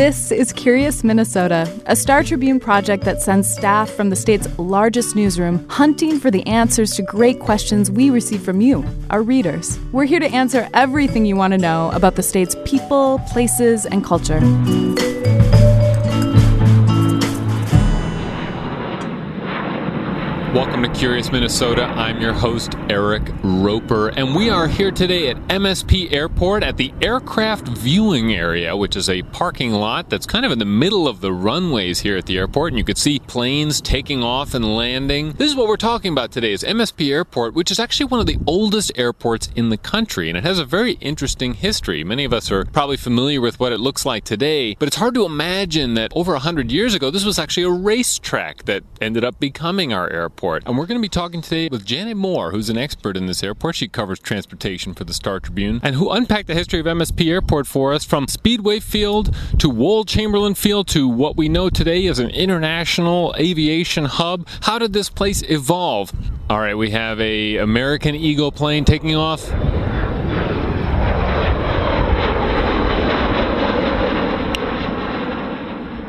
This is Curious Minnesota, a Star Tribune project that sends staff from the state's largest newsroom hunting for the answers to great questions we receive from you, our readers. We're here to answer everything you want to know about the state's people, places, and culture. Welcome to Curious Minnesota. I'm your host, Eric Roper, and we are here today at MSP Airport at the aircraft viewing area, which is a parking lot that's kind of in the middle of the runways here at the airport, and you could see planes taking off and landing. This is what we're talking about today is MSP Airport, which is actually one of the oldest airports in the country, and it has a very interesting history. Many of us are probably familiar with what it looks like today, but it's hard to imagine that over 100 years ago, this was actually a racetrack that ended up becoming our airport airport. And we're going to be talking today with Janet Moore, who's an expert in this airport. She covers transportation for the Star Tribune and who unpacked the history of MSP Airport for us from Speedway Field to Wold Chamberlain Field to what we know today as an international aviation hub. How did this place evolve? All right, we have a American Eagle plane taking off.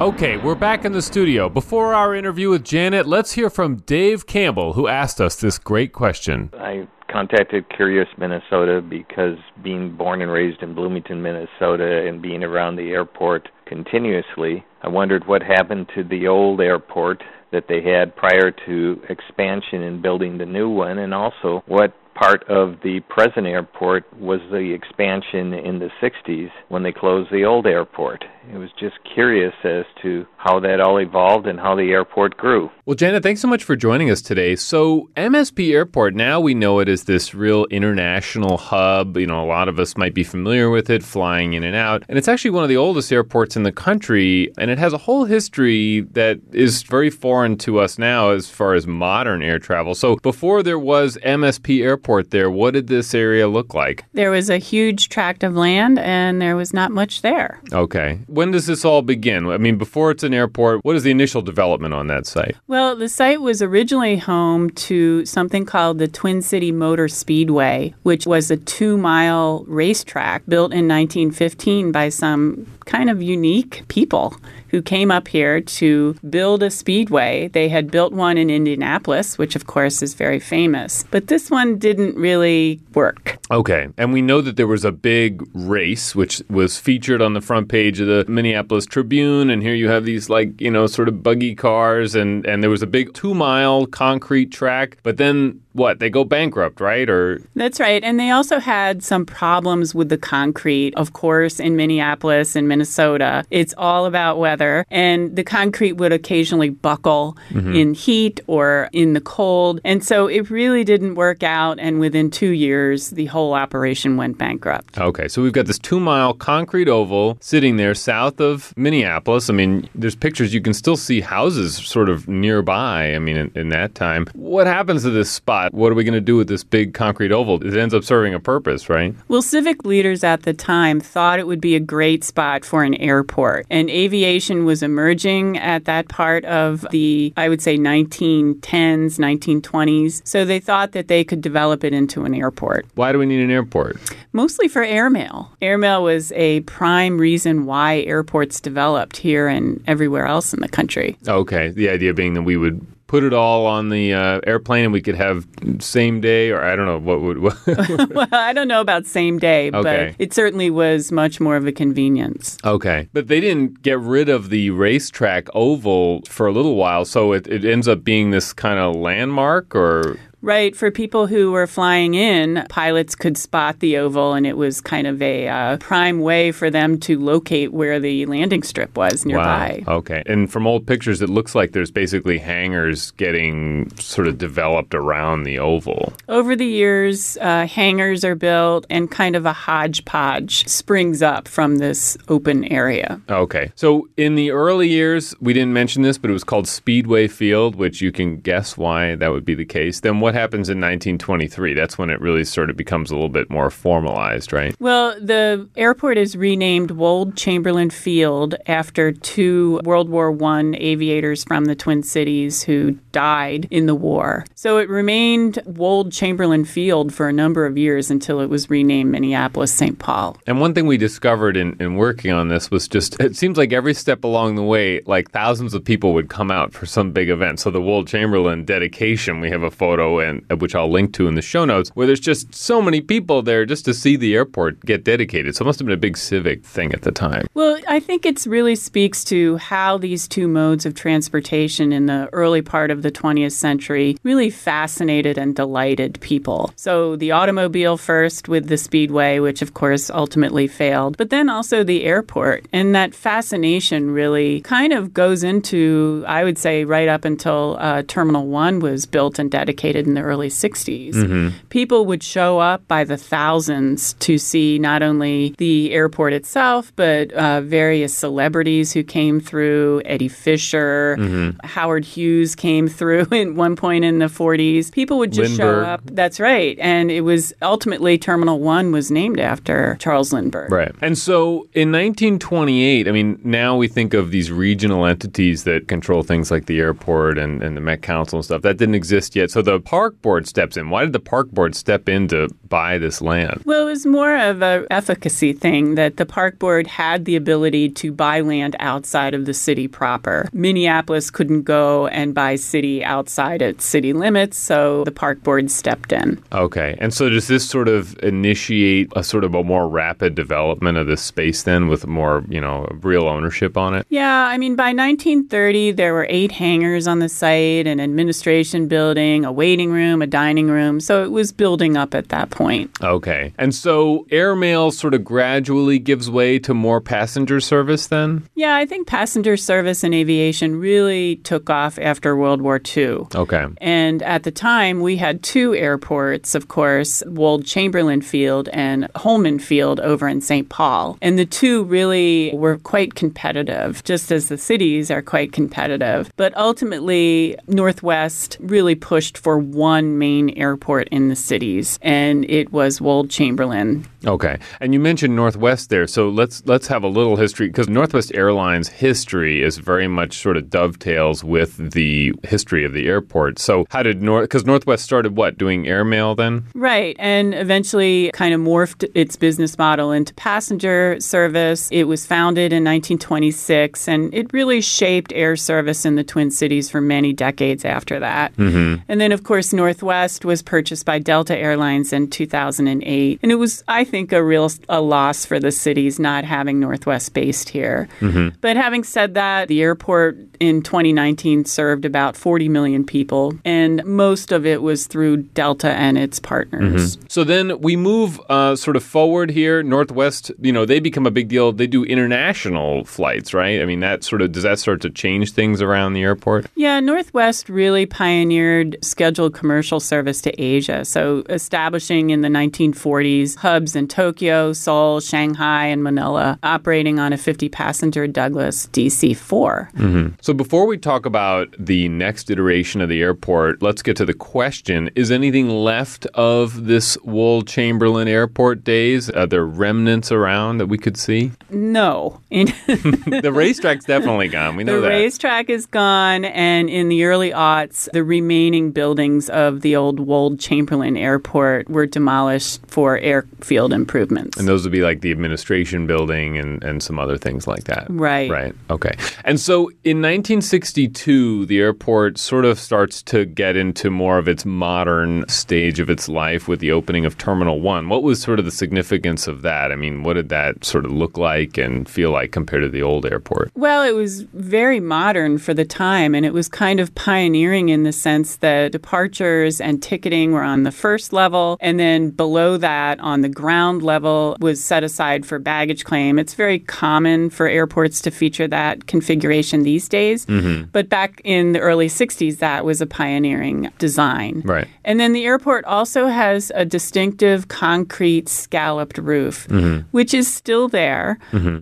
Okay, we're back in the studio. Before our interview with Janet, let's hear from Dave Campbell, who asked us this great question. I contacted Curious Minnesota because being born and raised in Bloomington, Minnesota, and being around the airport continuously, I wondered what happened to the old airport that they had prior to expansion and building the new one, and also what part of the present airport was the expansion in the 60s when they closed the old airport. It was just curious as to how that all evolved and how the airport grew. Well, Janet, thanks so much for joining us today. So, MSP Airport, now we know it as this real international hub. You know, a lot of us might be familiar with it, flying in and out. And it's actually one of the oldest airports in the country, and it has a whole history that is very foreign to us now as far as modern air travel. So, before there was MSP Airport there, what did this area look like? There was a huge tract of land, and there was not much there. Okay when does this all begin? I mean, before it's an airport, what is the initial development on that site? Well, the site was originally home to something called the Twin City Motor Speedway, which was a two mile racetrack built in 1915 by some kind of unique people who came up here to build a speedway. They had built one in Indianapolis, which of course is very famous, but this one didn't really work. Okay. And we know that there was a big race, which was featured on the front page of the Minneapolis Tribune. And here you have these, like, you know, sort of buggy cars, and, and there was a big two mile concrete track. But then what they go bankrupt right or that's right and they also had some problems with the concrete of course in minneapolis and minnesota it's all about weather and the concrete would occasionally buckle mm-hmm. in heat or in the cold and so it really didn't work out and within two years the whole operation went bankrupt okay so we've got this two mile concrete oval sitting there south of minneapolis i mean there's pictures you can still see houses sort of nearby i mean in, in that time what happens to this spot what are we going to do with this big concrete oval? It ends up serving a purpose, right? Well, civic leaders at the time thought it would be a great spot for an airport. And aviation was emerging at that part of the, I would say, 1910s, 1920s. So they thought that they could develop it into an airport. Why do we need an airport? Mostly for airmail. Airmail was a prime reason why airports developed here and everywhere else in the country. Okay. The idea being that we would put it all on the uh, airplane and we could have same day or I don't know what would. well, I don't know about same day, okay. but it certainly was much more of a convenience. Okay, but they didn't get rid of the racetrack oval for a little while, so it, it ends up being this kind of landmark or. Right. For people who were flying in, pilots could spot the oval, and it was kind of a uh, prime way for them to locate where the landing strip was nearby. Wow. Okay. And from old pictures, it looks like there's basically hangars getting sort of developed around the oval. Over the years, uh, hangars are built, and kind of a hodgepodge springs up from this open area. Okay. So in the early years, we didn't mention this, but it was called Speedway Field, which you can guess why that would be the case. Then what what happens in 1923? That's when it really sort of becomes a little bit more formalized, right? Well, the airport is renamed Wold Chamberlain Field after two World War I aviators from the Twin Cities who died in the war. So it remained Wold Chamberlain Field for a number of years until it was renamed Minneapolis St. Paul. And one thing we discovered in, in working on this was just it seems like every step along the way, like thousands of people would come out for some big event. So the Wold Chamberlain dedication, we have a photo and which I'll link to in the show notes, where there's just so many people there just to see the airport get dedicated. So it must have been a big civic thing at the time. Well, I think it really speaks to how these two modes of transportation in the early part of the 20th century really fascinated and delighted people. So the automobile first with the Speedway, which of course ultimately failed, but then also the airport. And that fascination really kind of goes into, I would say, right up until uh, Terminal 1 was built and dedicated in the early 60s. Mm-hmm. People would show up by the thousands to see not only the airport itself, but uh, various celebrities who came through. Eddie Fisher, mm-hmm. Howard Hughes came through at one point in the 40s. People would just Lindbergh. show up. That's right. And it was ultimately Terminal 1 was named after Charles Lindbergh. Right. And so in 1928, I mean, now we think of these regional entities that control things like the airport and, and the Met Council and stuff. That didn't exist yet. So the park board steps in. Why did the park board step in to buy this land? Well, it was more of an efficacy thing that the park board had the ability to buy land outside of the city proper. Minneapolis couldn't go and buy city outside its city limits, so the park board stepped in. Okay. And so does this sort of initiate a sort of a more rapid development of this space then with more, you know, real ownership on it? Yeah, I mean by 1930 there were 8 hangars on the site, an administration building, a waiting room, a dining room, so it was building up at that point. Okay. And so airmail sort of gradually gives way to more passenger service then? Yeah, I think passenger service and aviation really took off after World War II. Okay. And at the time, we had two airports, of course, Wold Chamberlain Field and Holman Field over in St. Paul. And the two really were quite competitive, just as the cities are quite competitive. But ultimately, Northwest really pushed for one main airport in the cities, and it was Wold Chamberlain. Okay. And you mentioned Northwest there, so let's let's have a little history because Northwest Airlines history is very much sort of dovetails with the history of the airport. So how did North because Northwest started what doing airmail then? Right, and eventually kind of morphed its business model into passenger service. It was founded in 1926, and it really shaped air service in the Twin Cities for many decades after that. Mm-hmm. And then, of course, Northwest was purchased by Delta Airlines in 2008, and it was, I think, a real a loss for the cities not having Northwest based here. Mm-hmm. But having said that, the airport in 2019 served about 40 million people, and most of it was through Delta and its partners. Mm-hmm. So then we move uh, sort of forward here. Northwest, you know, they become a big deal. They do international flights, right? I mean, that sort of does that start to change things around the airport? Yeah, Northwest really pioneered scheduled commercial service to Asia. So establishing in the 1940s hubs in Tokyo, Seoul, Shanghai, and Manila, operating on a 50 passenger Douglas DC 4. Mm-hmm. So before we talk about the next iteration of the airport, let's get to the question Is anything left of this Wold Chamberlain Airport days? Are there remnants around that we could see? No. the racetrack's definitely gone. We know the that. The racetrack is gone, and in the early aughts, the remaining buildings of the old Wold Chamberlain Airport were demolished for airfield improvements. And those would be like the administration building and, and some other things like that. Right. Right. Okay. And so in 1962, the airport sort of starts to get into more of its modern stage of its life with the opening of Terminal 1. What was sort of the significance of that? I mean, what did that sort of look like and feel like compared to the old airport? Well, it was very modern for the time, and it was kind of pioneering in the sense that departures and ticketing were on the first level, and then below that on the ground ground level was set aside for baggage claim. It's very common for airports to feature that configuration these days. Mm-hmm. But back in the early 60s, that was a pioneering design. Right. And then the airport also has a distinctive concrete scalloped roof, Mm-hmm. which is still there.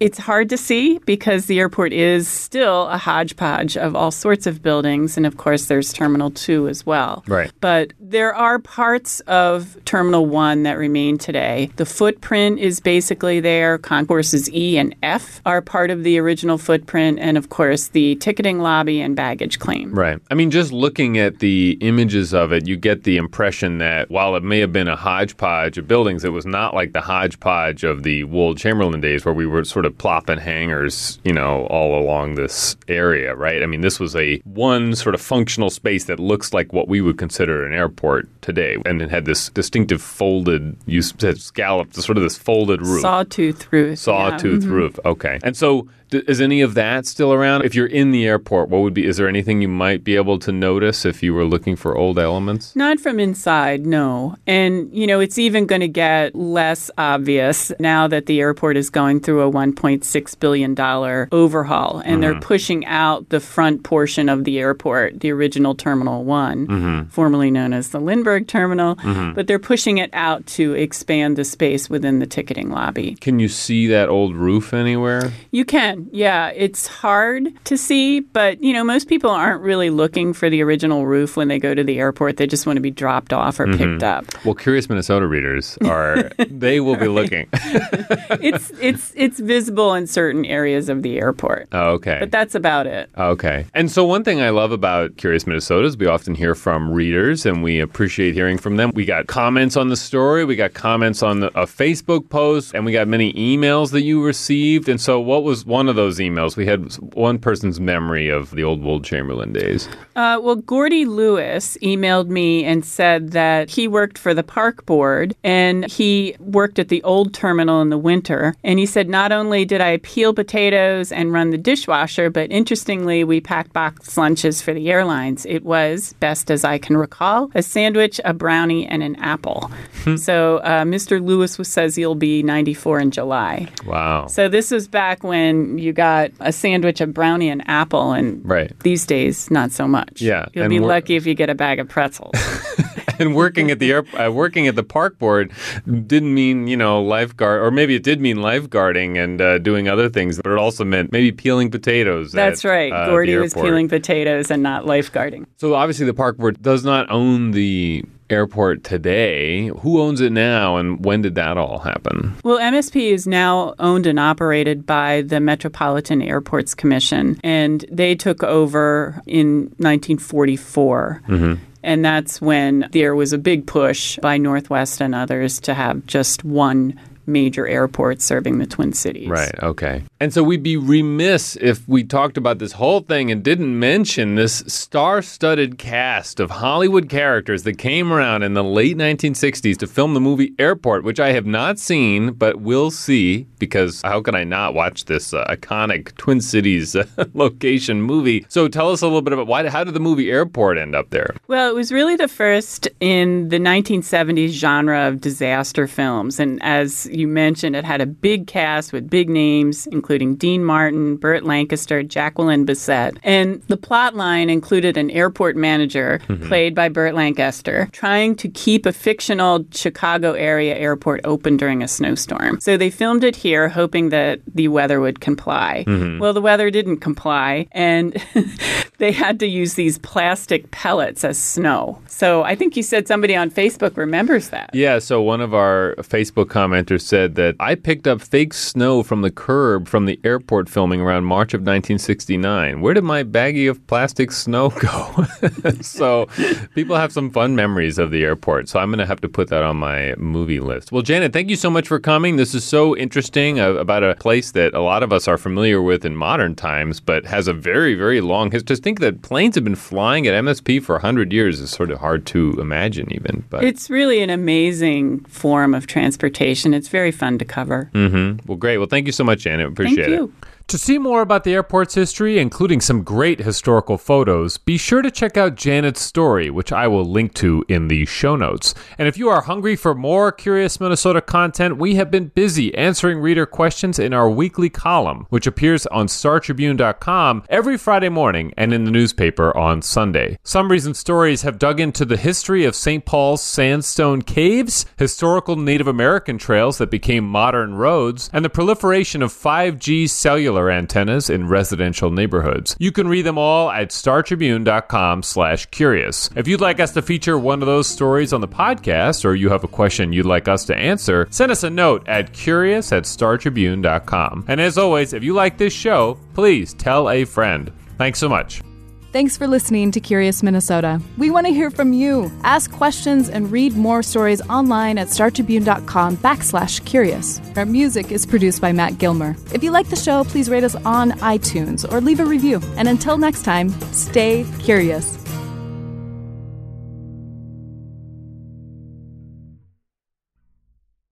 It's hard to see because the airport is still a hodgepodge of all sorts of buildings. And of course, there's Terminal 2 as well. Right. But there are parts of Terminal 1 that remain today. The footprint is basically there. Concourses E and F are part of the original footprint. And of course, the ticketing lobby and baggage claim. Right. I mean, just looking at the images of it, you get the impression that while it may have been a hodgepodge of buildings, it was not like the hodgepodge of the Wold Chamberlain days where we were sort of plopping hangars, you know, all along this area, right? I mean, this was a one sort of functional space that looks like what we would consider an airport today. And it had this distinctive folded, you said scalloped, sort of this folded roof. Sawtooth roof. yeah. Sawtooth roof. Okay. And so, is any of that still around? If you're in the airport, what would be? Is there anything you might be able to notice if you were looking for old elements? Not from inside, no. And, you know, it's even going to get less obvious now that the airport is going through a $1.6 billion overhaul and they're mm-hmm. pushing out the front portion of the airport, the original Terminal one mm-hmm. formerly known as the Lindbergh Terminal, mm-hmm. but they're pushing it out to expand the space within the ticketing lobby. Can you see that old roof anywhere? You can, yeah. It's hard to see, but you know, most people aren't really looking for the original roof when they go to the airport. They just want to be dropped off or picked mm-hmm. up. Well, curious Minnesota readers are they will be looking. It's it's it's visible in certain areas of the airport, Oh, okay. but that's about it. Oh, okay. And so, one thing I love about Curious Minnesota is we often hear from readers and we appreciate hearing from them. We got comments on the story, we got comments on the, a Facebook post, and we got many emails that you received. And so, what was one of those emails? We had one person's memory of the old Wold Chamberlain days. Uh, well, Gordy Lewis emailed me and said that he worked for the park board and he worked at the old terminal in the winter. And he said, not only did I peel potatoes and run the dishwasher, but interestingly, we packed box lunches for the airlines. It was, best as I can recall, a sandwich, a brownie, and an apple. so uh, Mr. Lewis says he'll be 94 in July. Wow. So this was back when you got a sandwich, a brownie, and apple, and Right. these days, not so much. Yeah, you'll and be lucky if you get a bag of pretzels. and working at the air, uh, working at the park board didn't mean you know lifeguard, or maybe it did mean lifeguarding and uh, doing other things, but it also meant maybe peeling potatoes. That's at, right. uh, Gordy was peeling potatoes and not lifeguarding. So obviously, the park board does not own the airport today. Who owns it now, and when did that all happen? Well, MSP is now owned and operated by the Metropolitan Airports Commission, and they took over in 1944. Mm-hmm. And that's when there was a big push by Northwest and others to have just one major airports serving the Twin Cities. Right. Okay. And so we'd be remiss if we talked about this whole thing and didn't mention this star-studded cast of Hollywood characters that came around in the late 1960s to film the movie Airport, which I have not seen but will see because how can I not watch this uh, iconic Twin Cities uh, location movie? So tell us a little bit about why. How did the movie Airport end up there? Well, it was really the first in the 1970s genre of disaster films. And as you mentioned, it had a big cast with big names, including Dean Martin, Burt Lancaster, Jacqueline Bisset. And the plot line included an airport manager, mm-hmm. played by Burt Lancaster, trying to keep a fictional Chicago area airport open during a snowstorm. So they filmed it here, hoping that the weather would comply. Mm-hmm. Well, the weather didn't comply, and they had to use these plastic pellets as snow. So I think you said somebody on Facebook remembers that. Yeah, so one of our Facebook commenters said that I picked up fake snow from the curb from the airport filming around March of 1969. Where did my baggie of plastic snow go? so people have some fun memories of the airport. So I'm going to have to put that on my movie list. Well, Janet, thank you so much for coming. This is so interesting uh, about a place that a lot of us are familiar with in modern times, but has a very, very long history. Think that planes have been flying at MSP for 100 years is sort of hard to imagine, even. But It's really an amazing form of transportation. It's very fun to cover. Mm-hmm. Well, great. Well, thank you so much, Janet. Appreciate Thank you. To see more about the airport's history, including some great historical photos, be sure to check out Janet's story, which I will link to in the show notes. And if you are hungry for more Curious Minnesota content, we have been busy answering reader questions in our weekly column, which appears on StarTribune.com every Friday morning and in the newspaper on Sunday. Some Reason Stories have dug into the history of St. Paul's sandstone caves, historical Native American trails that became modern roads, and the proliferation of 5G cellular cellular antennas in residential neighborhoods. You can read them all at startribune.com slash curious. If you'd like us to feature one of those stories on the podcast or you have a question you'd like us to answer, send us a note at curious at startribune.com. And as always, if you like this show, please tell a friend. Thanks so much. Thanks for listening to Curious Minnesota. We want to hear from you. Ask questions and read more stories online at startribune.com backslash curious. Our music is produced by Matt Gilmer. If you like the show, please rate us on iTunes or leave a review. And until next time, stay curious.